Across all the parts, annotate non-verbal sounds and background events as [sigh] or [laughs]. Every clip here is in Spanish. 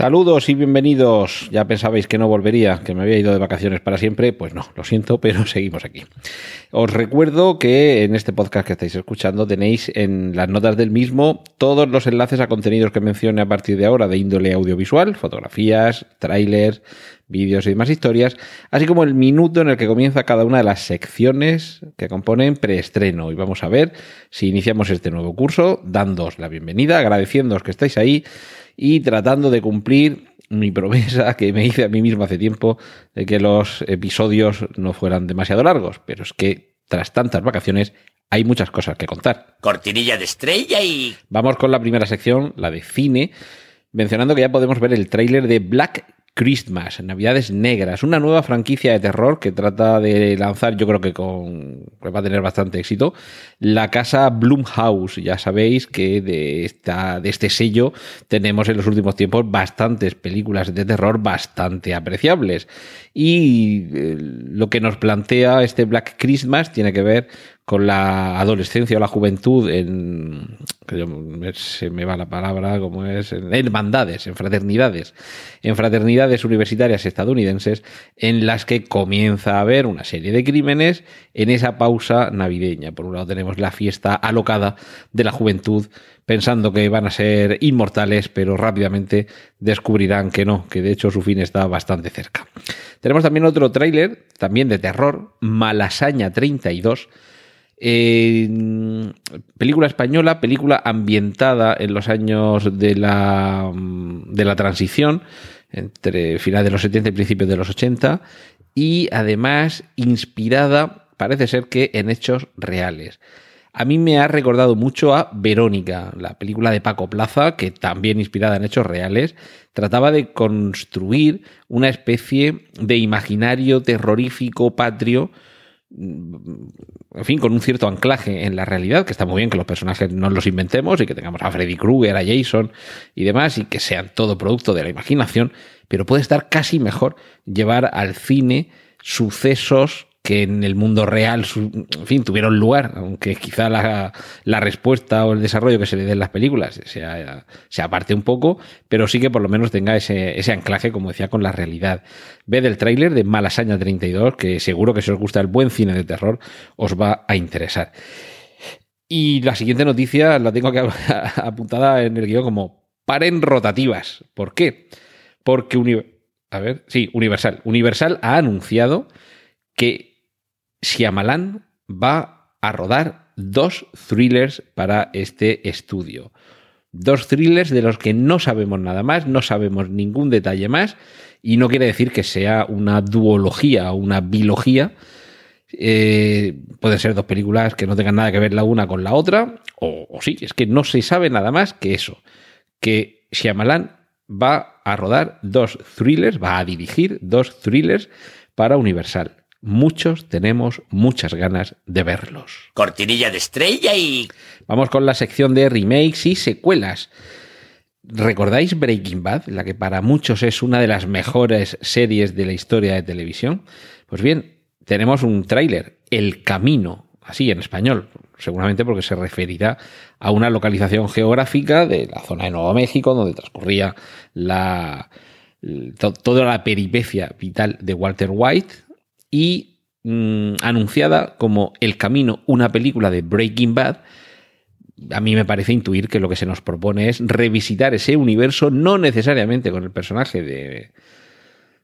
Saludos y bienvenidos. Ya pensabais que no volvería, que me había ido de vacaciones para siempre. Pues no, lo siento, [laughs] pero seguimos aquí. Os recuerdo que en este podcast que estáis escuchando tenéis en las notas del mismo todos los enlaces a contenidos que mencione a partir de ahora de índole audiovisual, fotografías, trailers, vídeos y demás historias, así como el minuto en el que comienza cada una de las secciones que componen preestreno. Y vamos a ver si iniciamos este nuevo curso, dándoos la bienvenida, agradeciéndoos que estáis ahí y tratando de cumplir mi promesa que me hice a mí mismo hace tiempo de que los episodios no fueran demasiado largos, pero es que tras tantas vacaciones hay muchas cosas que contar. Cortinilla de estrella y... Vamos con la primera sección, la de cine, mencionando que ya podemos ver el tráiler de Black Christmas, Navidades Negras, una nueva franquicia de terror que trata de lanzar, yo creo que con va a tener bastante éxito, la casa Blumhouse. Ya sabéis que de, esta, de este sello tenemos en los últimos tiempos bastantes películas de terror bastante apreciables. Y eh, lo que nos plantea este Black Christmas tiene que ver con la adolescencia o la juventud en se me va la palabra como es en hermandades, en fraternidades, en fraternidades universitarias estadounidenses en las que comienza a haber una serie de crímenes en esa pausa navideña. Por un lado tenemos la fiesta alocada de la juventud pensando que van a ser inmortales, pero rápidamente descubrirán que no, que de hecho su fin está bastante cerca. Tenemos también otro tráiler, también de terror, Malasaña 32, película española, película ambientada en los años de la, de la transición, entre finales de los 70 y principios de los 80, y además inspirada, parece ser que en hechos reales. A mí me ha recordado mucho a Verónica, la película de Paco Plaza, que también inspirada en hechos reales, trataba de construir una especie de imaginario terrorífico patrio en fin, con un cierto anclaje en la realidad, que está muy bien que los personajes no los inventemos y que tengamos a Freddy Krueger, a Jason y demás, y que sean todo producto de la imaginación, pero puede estar casi mejor llevar al cine sucesos que en el mundo real, en fin, tuvieron lugar, aunque quizá la, respuesta o el desarrollo que se le dé en las películas se aparte un poco, pero sí que por lo menos tenga ese, anclaje, como decía, con la realidad. Ve del tráiler de Malasaña 32, que seguro que si os gusta el buen cine de terror, os va a interesar. Y la siguiente noticia la tengo que [laughs] apuntada en el guion como paren rotativas. ¿Por qué? Porque, a ver, sí, Universal. Universal ha anunciado que Shyamalan va a rodar dos thrillers para este estudio. Dos thrillers de los que no sabemos nada más, no sabemos ningún detalle más, y no quiere decir que sea una duología o una bilogía. Eh, pueden ser dos películas que no tengan nada que ver la una con la otra, o, o sí, es que no se sabe nada más que eso, que Shyamalan va a rodar dos thrillers, va a dirigir dos thrillers para Universal muchos tenemos muchas ganas de verlos. Cortinilla de estrella y... Vamos con la sección de remakes y secuelas. ¿Recordáis Breaking Bad, la que para muchos es una de las mejores series de la historia de televisión? Pues bien, tenemos un tráiler, El Camino, así en español, seguramente porque se referirá a una localización geográfica de la zona de Nuevo México, donde transcurría la, toda la peripecia vital de Walter White, y mm, anunciada como El Camino, una película de Breaking Bad, a mí me parece intuir que lo que se nos propone es revisitar ese universo, no necesariamente con el personaje de,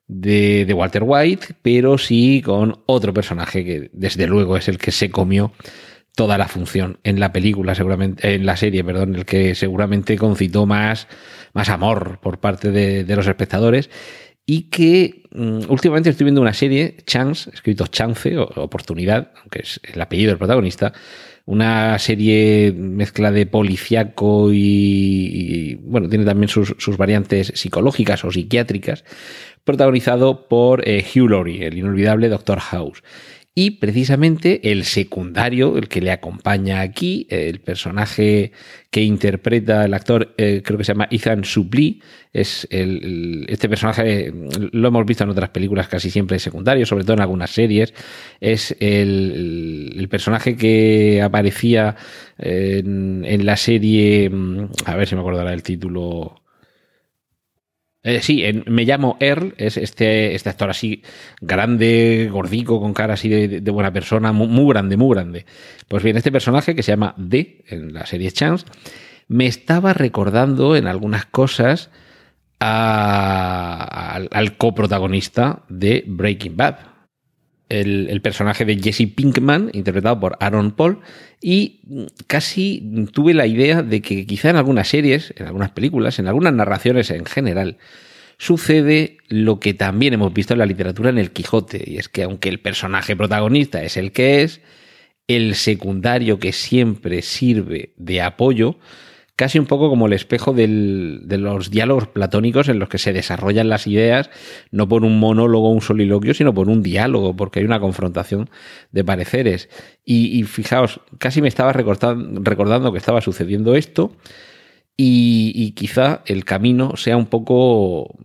de, Walter White, pero sí con otro personaje que desde luego es el que se comió toda la función en la película, seguramente, en la serie, perdón, el que seguramente concitó más, más amor por parte de, de los espectadores y que mm, últimamente estoy viendo una serie, Chance, escrito Chance, o Oportunidad, aunque es el apellido del protagonista, una serie mezcla de policiaco y, bueno, tiene también sus, variantes psicológicas o psiquiátricas, protagonizado por eh, Hugh Laurie, el inolvidable Doctor House. Y precisamente el secundario, el que le acompaña aquí, el personaje que interpreta el actor, eh, creo que se llama Ethan Suplee, es el, este personaje, lo hemos visto en otras películas casi siempre secundario, sobre todo en algunas series, es el, personaje que aparecía en, en, la serie, a ver si me acordará el título, eh, sí, me llamo Earl, es este, este actor así grande, gordico, con cara así de, buena persona, muy, muy, grande, muy grande. Pues bien, este personaje que se llama D en la serie Chance, me estaba recordando en algunas cosas a, al, al coprotagonista de Breaking Bad. El, personaje de Jesse Pinkman, interpretado por Aaron Paul, y casi tuve la idea de que quizá en algunas series, en algunas películas, en algunas narraciones en general, sucede lo que también hemos visto en la literatura en el Quijote, y es que aunque el personaje protagonista es el que es, el secundario que siempre sirve de apoyo, casi un poco como el espejo de los diálogos platónicos en los que se desarrollan las ideas, no por un monólogo un soliloquio, sino por un diálogo, porque hay una confrontación de pareceres. Y, y fijaos, casi me estaba recordando que estaba sucediendo esto. Y, quizá el camino sea un poco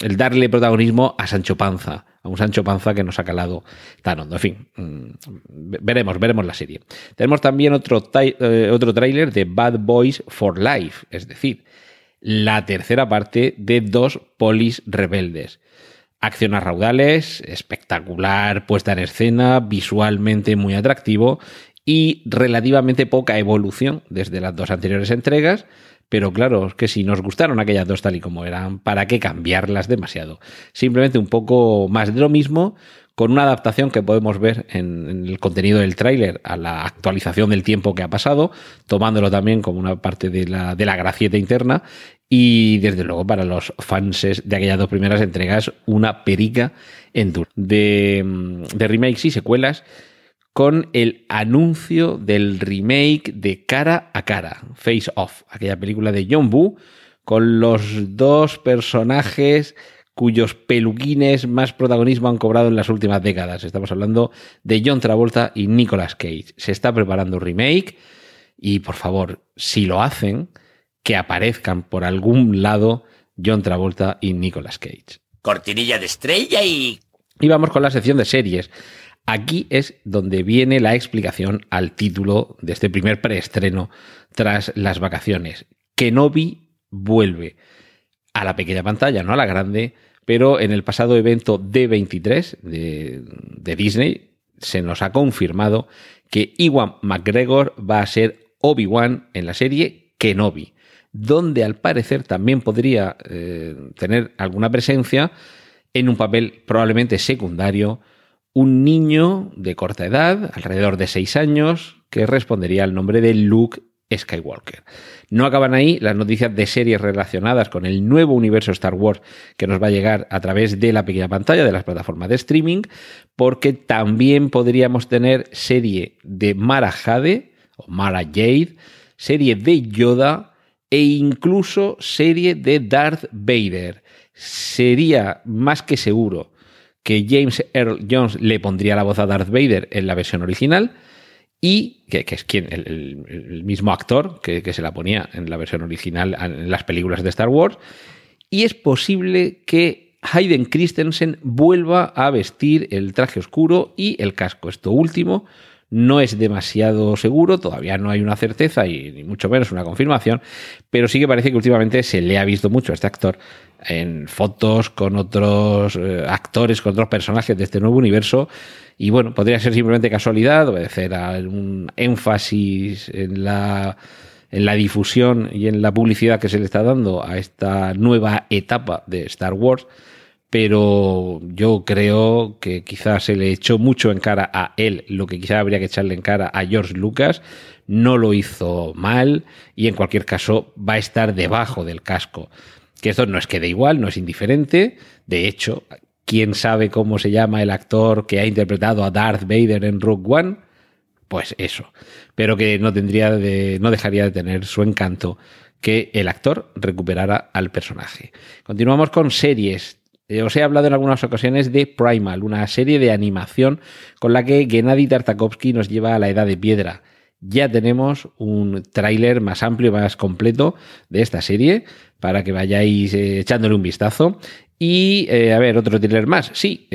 el darle protagonismo a Sancho Panza, a un Sancho Panza que nos ha calado tan hondo. En fin, veremos, veremos la serie. Tenemos también otro, eh, otro tráiler de Bad Boys for Life, es decir, la tercera parte de dos polis rebeldes. Acciones raudales, espectacular puesta en escena, visualmente muy atractivo y relativamente poca evolución desde las dos anteriores entregas pero claro, que si nos gustaron aquellas dos tal y como eran, ¿para qué cambiarlas demasiado? Simplemente un poco más de lo mismo, con una adaptación que podemos ver en, el contenido del tráiler a la actualización del tiempo que ha pasado, tomándolo también como una parte de la, de la gracieta interna. Y desde luego para los fans de aquellas dos primeras entregas, una perica en duro. De, de remakes y secuelas con el anuncio del remake de Cara a Cara, Face Off, aquella película de John Woo, con los dos personajes cuyos peluquines más protagonismo han cobrado en las últimas décadas. Estamos hablando de John Travolta y Nicolas Cage. Se está preparando un remake y, por favor, si lo hacen, que aparezcan por algún lado John Travolta y Nicolas Cage. Cortinilla de estrella y... Y vamos con la sección de series. Aquí es donde viene la explicación al título de este primer preestreno tras las vacaciones. Kenobi vuelve a la pequeña pantalla, no a la grande, pero en el pasado evento D23 de, de Disney se nos ha confirmado que Iwan McGregor va a ser Obi-Wan en la serie Kenobi, donde al parecer también podría eh, tener alguna presencia en un papel probablemente secundario un niño de corta edad, alrededor de 6 años, que respondería al nombre de Luke Skywalker. No acaban ahí las noticias de series relacionadas con el nuevo universo Star Wars que nos va a llegar a través de la pequeña pantalla de las plataformas de streaming, porque también podríamos tener serie de Mara Jade o Mara Jade, serie de Yoda e incluso serie de Darth Vader. Sería más que seguro que James Earl Jones le pondría la voz a Darth Vader en la versión original y que, es quien el mismo actor que, que, se la ponía en la versión original en las películas de Star Wars y es posible que Hayden Christensen vuelva a vestir el traje oscuro y el casco. Esto último no es demasiado seguro, todavía no hay una certeza y ni mucho menos una confirmación, pero sí que parece que últimamente se le ha visto mucho a este actor en fotos con otros eh, actores, con otros personajes de este nuevo universo. Y bueno, podría ser simplemente casualidad, obedecer a un énfasis en la, en la difusión y en la publicidad que se le está dando a esta nueva etapa de Star Wars. Pero yo creo que quizás se le echó mucho en cara a él lo que quizás habría que echarle en cara a George Lucas. No lo hizo mal y en cualquier caso va a estar debajo del casco que esto no es que de igual, no es indiferente. De hecho, ¿quién sabe cómo se llama el actor que ha interpretado a Darth Vader en Rogue One? Pues eso. Pero que no tendría no dejaría de tener su encanto que el actor recuperara al personaje. Continuamos con series. Eh, os he hablado en algunas ocasiones de Primal, una serie de animación con la que Gennady Tartakovsky nos lleva a la edad de piedra. Ya tenemos un tráiler más amplio más completo de esta serie para que vayáis eh, echándole un vistazo. Y, eh, a ver, otro tráiler más. Sí,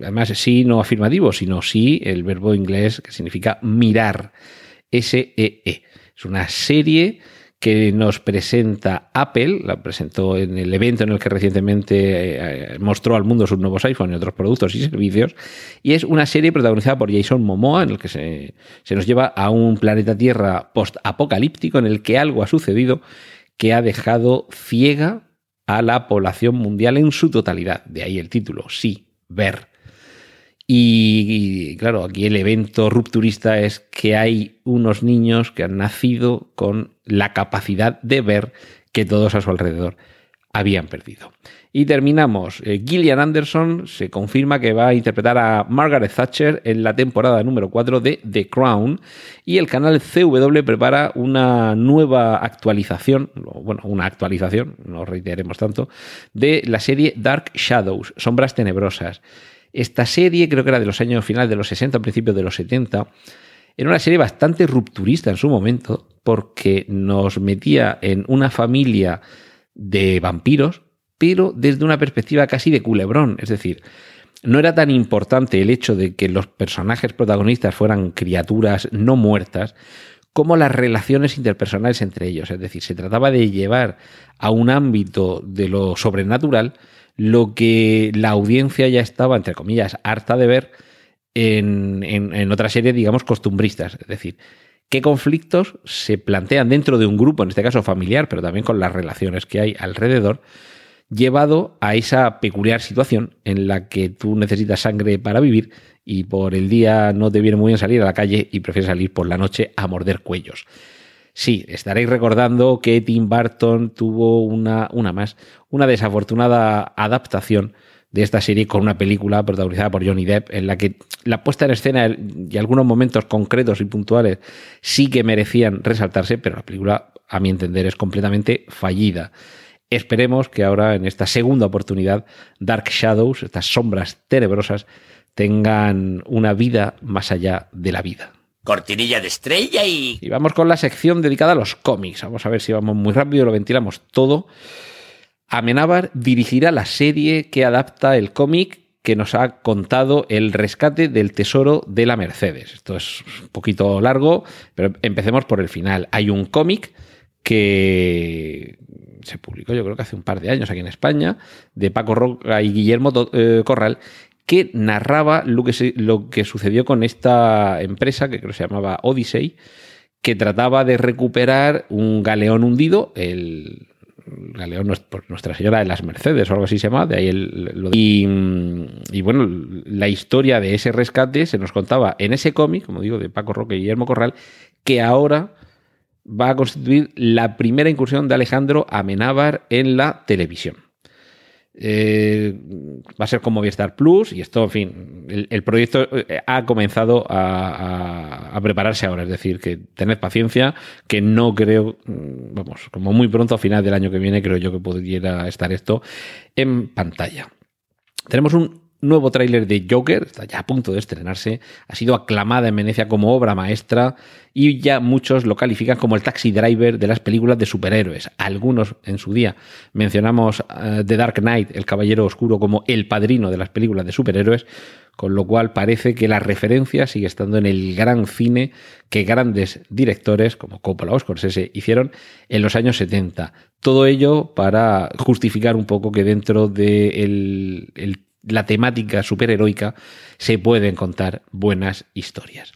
además sí no afirmativo, sino sí el verbo inglés que significa mirar. S-E-E. -E. Es una serie que nos presenta Apple, la presentó en el evento en el que recientemente eh, mostró al mundo sus nuevos iPhone y otros productos y servicios, y es una serie protagonizada por Jason Momoa, en el que se, se nos lleva a un planeta Tierra post-apocalíptico en el que algo ha sucedido que ha dejado ciega a la población mundial en su totalidad. De ahí el título, sí, ver. Y, claro, aquí el evento rupturista es que hay unos niños que han nacido con la capacidad de ver que todos a su alrededor habían perdido. Y terminamos. Eh, Gillian Anderson se confirma que va a interpretar a Margaret Thatcher en la temporada número 4 de The Crown y el canal CW prepara una nueva actualización, bueno, una actualización, no reiteremos tanto, de la serie Dark Shadows, Sombras Tenebrosas. Esta serie, creo que era de los años finales de los 60, principios de los 70, era una serie bastante rupturista en su momento, porque nos metía en una familia de vampiros, pero desde una perspectiva casi de culebrón. Es decir, no era tan importante el hecho de que los personajes protagonistas fueran criaturas no muertas, como las relaciones interpersonales entre ellos. Es decir, se trataba de llevar a un ámbito de lo sobrenatural lo que la audiencia ya estaba, entre comillas, harta de ver en, en, otra serie, digamos, costumbristas. Es decir, qué conflictos se plantean dentro de un grupo, en este caso familiar, pero también con las relaciones que hay alrededor, llevado a esa peculiar situación en la que tú necesitas sangre para vivir y por el día no te viene muy bien salir a la calle y prefieres salir por la noche a morder cuellos. Sí, estaréis recordando que Tim Burton tuvo una, una más, una desafortunada adaptación de esta serie con una película protagonizada por Johnny Depp, en la que la puesta en escena y algunos momentos concretos y puntuales sí que merecían resaltarse, pero la película, a mi entender, es completamente fallida. Esperemos que ahora, en esta segunda oportunidad, Dark Shadows, estas sombras tenebrosas, tengan una vida más allá de la vida cortinilla de estrella y... Y vamos con la sección dedicada a los cómics. Vamos a ver si vamos muy rápido, lo ventilamos todo. Amenábar dirigirá la serie que adapta el cómic que nos ha contado el rescate del tesoro de la Mercedes. Esto es un poquito largo, pero empecemos por el final. Hay un cómic que se publicó yo creo que hace un par de años aquí en España, de Paco Roca y Guillermo eh, Corral, que narraba lo que, lo que sucedió con esta empresa, que creo que se llamaba Odyssey, que trataba de recuperar un galeón hundido, el galeón Nuestra Señora de las Mercedes o algo así se llama, de ahí el, y, y, bueno, la historia de ese rescate se nos contaba en ese cómic, como digo, de Paco Roque y Guillermo Corral, que ahora va a constituir la primera incursión de Alejandro Amenábar en la televisión. Eh, va a ser como Movistar Plus y esto, en fin, el, proyecto eh, ha comenzado a, prepararse ahora, es decir, que tened paciencia, que no creo, mm, vamos, como muy pronto a final del año que viene, creo yo que pudiera estar esto en pantalla. Tenemos un nuevo tráiler de Joker, está ya a punto de estrenarse, ha sido aclamada en Venecia como obra maestra y ya muchos lo califican como el taxi driver de las películas de superhéroes. Algunos en su día mencionamos uh, The Dark Knight, el Caballero Oscuro, como el padrino de las películas de superhéroes, con lo cual parece que la referencia sigue estando en el gran cine que grandes directores como Coppola o Scorsese hicieron en los años 70. Todo ello para justificar un poco que dentro de el la temática superheroica, se pueden contar buenas historias.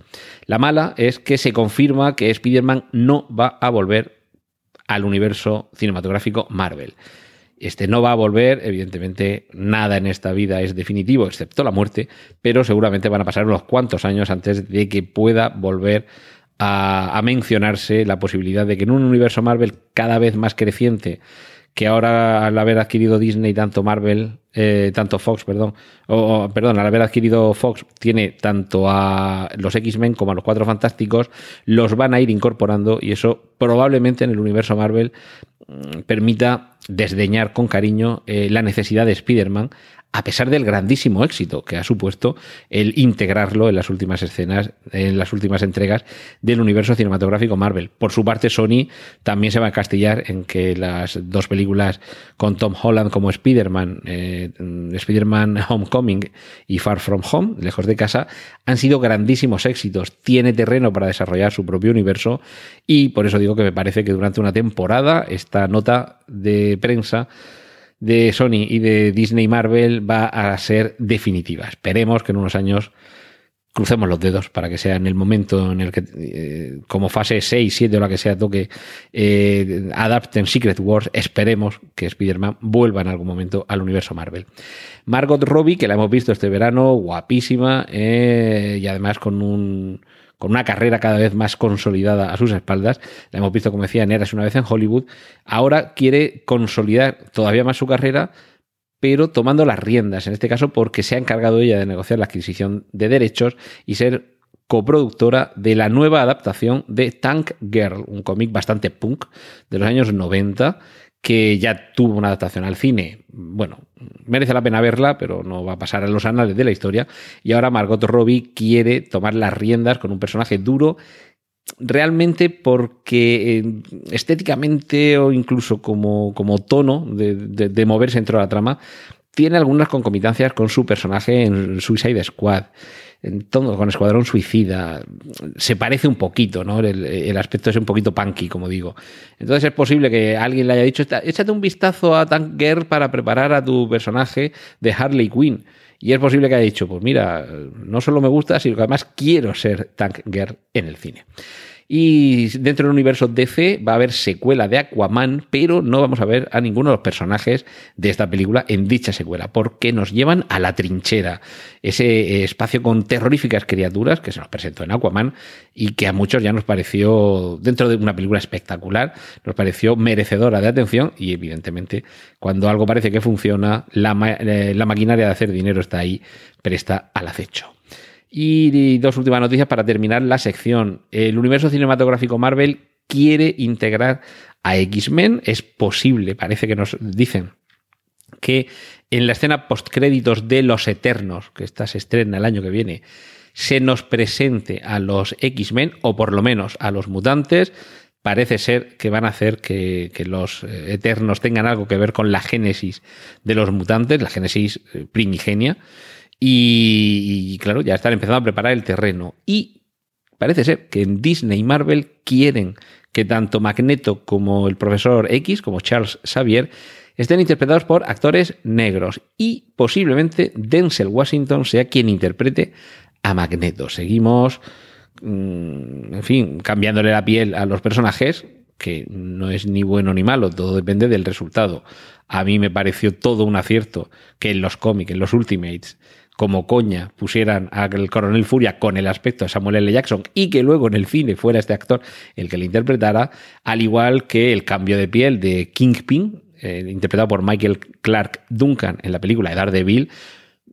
La mala es que se confirma que Spider-Man no va a volver al universo cinematográfico Marvel. Este no va a volver, evidentemente nada en esta vida es definitivo, excepto la muerte, pero seguramente van a pasar unos cuantos años antes de que pueda volver a, a mencionarse la posibilidad de que en un universo Marvel cada vez más creciente, que ahora al haber adquirido Disney tanto Marvel eh, tanto Fox, perdón, o, perdón, al haber adquirido Fox, tiene tanto a los X-Men como a los Cuatro Fantásticos, los van a ir incorporando y eso probablemente en el universo Marvel mm, permita desdeñar con cariño eh, la necesidad de Spider-Man a pesar del grandísimo éxito que ha supuesto el integrarlo en las últimas escenas, en las últimas entregas del universo cinematográfico Marvel. Por su parte, Sony también se va a castillar en que las dos películas con Tom Holland como Spider-Man, eh, Spider-Man [laughs] Homecoming y Far From Home, lejos de casa, han sido grandísimos éxitos. Tiene terreno para desarrollar su propio universo y por eso digo que me parece que durante una temporada esta nota de prensa de Sony y de Disney Marvel va a ser definitiva. Esperemos que en unos años crucemos los dedos para que sea en el momento en el que, eh, como fase 6, 7 o la que sea, toque, eh, adapten Secret Wars. Esperemos que Spider-Man vuelva en algún momento al universo Marvel. Margot Robbie, que la hemos visto este verano, guapísima eh, y además con un con una carrera cada vez más consolidada a sus espaldas. La hemos visto, como decía, en Eras una vez en Hollywood. Ahora quiere consolidar todavía más su carrera, pero tomando las riendas, en este caso porque se ha encargado ella de negociar la adquisición de derechos y ser coproductora de la nueva adaptación de Tank Girl, un cómic bastante punk de los años 90 que ya tuvo una adaptación al cine. Bueno, merece la pena verla, pero no va a pasar a los anales de la historia. Y ahora Margot Robbie quiere tomar las riendas con un personaje duro, realmente porque eh, estéticamente o incluso como, como tono de, de moverse dentro de la trama, tiene algunas concomitancias con su personaje en Suicide Squad todo, con Escuadrón Suicida. Se parece un poquito, ¿no? El, aspecto es un poquito punky, como digo. Entonces es posible que alguien le haya dicho, échate un vistazo a Tank Girl para preparar a tu personaje de Harley Quinn. Y es posible que haya dicho, pues mira, no solo me gusta, sino que además quiero ser Tank Girl en el cine. Y dentro del universo DC va a haber secuela de Aquaman, pero no vamos a ver a ninguno de los personajes de esta película en dicha secuela, porque nos llevan a la trinchera, ese espacio con terroríficas criaturas que se nos presentó en Aquaman y que a muchos ya nos pareció, dentro de una película espectacular, nos pareció merecedora de atención y evidentemente cuando algo parece que funciona, la, eh, la maquinaria de hacer dinero está ahí, presta al acecho. Y dos últimas noticias para terminar la sección. El universo cinematográfico Marvel quiere integrar a X-Men. Es posible, parece que nos dicen que en la escena postcréditos de Los Eternos, que esta se estrena el año que viene, se nos presente a los X-Men, o por lo menos a los mutantes. Parece ser que van a hacer que, que, los eh, Eternos tengan algo que ver con la génesis de los mutantes, la génesis eh, primigenia. Y, claro, ya están empezando a preparar el terreno. Y parece ser que en Disney y Marvel quieren que tanto Magneto como el profesor X, como Charles Xavier, estén interpretados por actores negros. Y posiblemente Denzel Washington sea quien interprete a Magneto. Seguimos, mm, en fin, cambiándole la piel a los personajes, que no es ni bueno ni malo, todo depende del resultado. A mí me pareció todo un acierto que en los cómics, en los Ultimates, como coña pusieran al coronel Furia con el aspecto de Samuel L. Jackson y que luego en el cine fuera este actor el que le interpretara, al igual que el cambio de piel de Kingpin, eh, interpretado por Michael Clark Duncan en la película de Daredevil,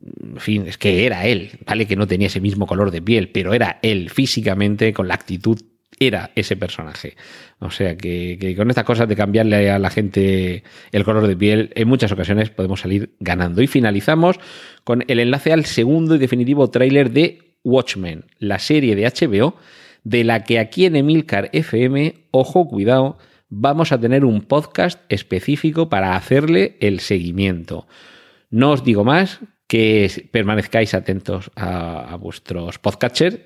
en fin, es que era él, vale que no tenía ese mismo color de piel, pero era él físicamente, con la actitud era ese personaje. O sea que, con estas cosas de cambiarle a la gente el color de piel, en muchas ocasiones podemos salir ganando. Y finalizamos con el enlace al segundo y definitivo tráiler de Watchmen, la serie de HBO, de la que aquí en Emilcar FM, ojo, cuidado, vamos a tener un podcast específico para hacerle el seguimiento. No os digo más, que permanezcáis atentos a, a vuestros podcatchers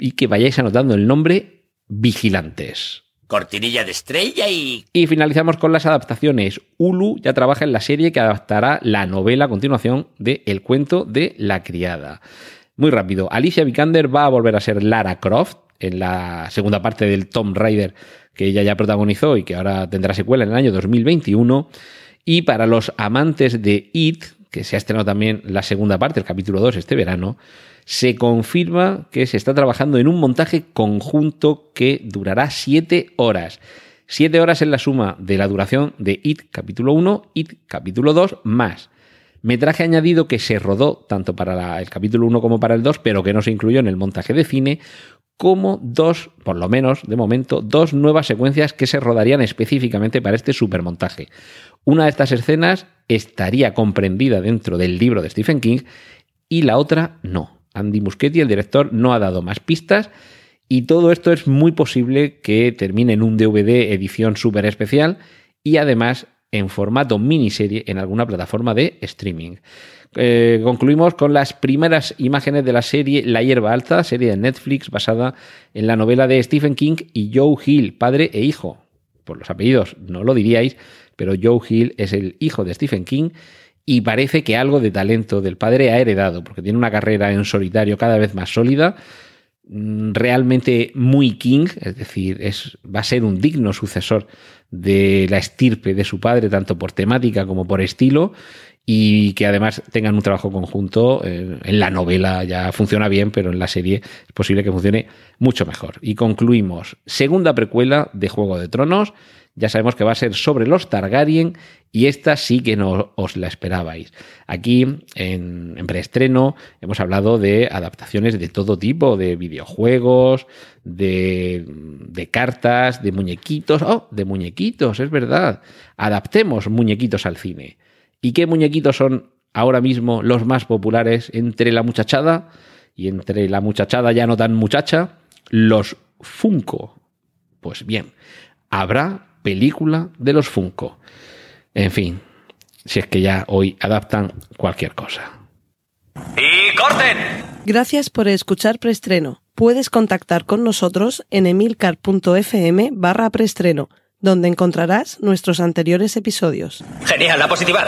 y que vayáis anotando el nombre Vigilantes. Cortinilla de estrella y... Y finalizamos con las adaptaciones. Hulu ya trabaja en la serie que adaptará la novela a continuación de El cuento de la criada. Muy rápido, Alicia Vikander va a volver a ser Lara Croft en la segunda parte del Tomb Raider que ella ya protagonizó y que ahora tendrá secuela en el año 2021. Y para los amantes de It, que se ha estrenado también la segunda parte, el capítulo 2 este verano, se confirma que se está trabajando en un montaje conjunto que durará siete horas. Siete horas es la suma de la duración de IT capítulo 1, IT capítulo 2 más Metraje añadido que se rodó tanto para el capítulo 1 como para el 2, pero que no se incluyó en el montaje de cine, como dos, por lo menos de momento, dos nuevas secuencias que se rodarían específicamente para este supermontaje. Una de estas escenas estaría comprendida dentro del libro de Stephen King y la otra no. Andy Muschietti, el director, no ha dado más pistas y todo esto es muy posible que termine en un DVD edición súper especial y además en formato miniserie en alguna plataforma de streaming. Eh, concluimos con las primeras imágenes de la serie La hierba alta, serie de Netflix basada en la novela de Stephen King y Joe Hill, padre e hijo. Por los apellidos no lo diríais, pero Joe Hill es el hijo de Stephen King y parece que algo de talento del padre ha heredado, porque tiene una carrera en solitario cada vez más sólida, mm, realmente muy King, es decir, va a ser un digno sucesor de la estirpe de su padre, tanto por temática como por estilo, y que además tengan un trabajo conjunto. eh, en la novela ya funciona bien, pero en la serie es posible que funcione mucho mejor. Y concluimos, segunda precuela de Juego de Tronos. Ya sabemos que va a ser sobre los Targaryen y esta sí que no os la esperabais. Aquí, en, en preestreno, hemos hablado de adaptaciones de todo tipo, de videojuegos, de, de cartas, de muñequitos. ¡Oh! De muñequitos, es verdad. Adaptemos muñequitos al cine. ¿Y qué muñequitos son ahora mismo los más populares entre la muchachada y entre la muchachada ya no tan muchacha? Los Funko. Pues bien, habrá película de los Funko. En fin, si es que ya hoy adaptan cualquier cosa. ¡Y corten! Gracias por escuchar Preestreno. Puedes contactar con nosotros en emilcar.fm barra preestreno, donde encontrarás nuestros anteriores episodios. Genial, la positivar.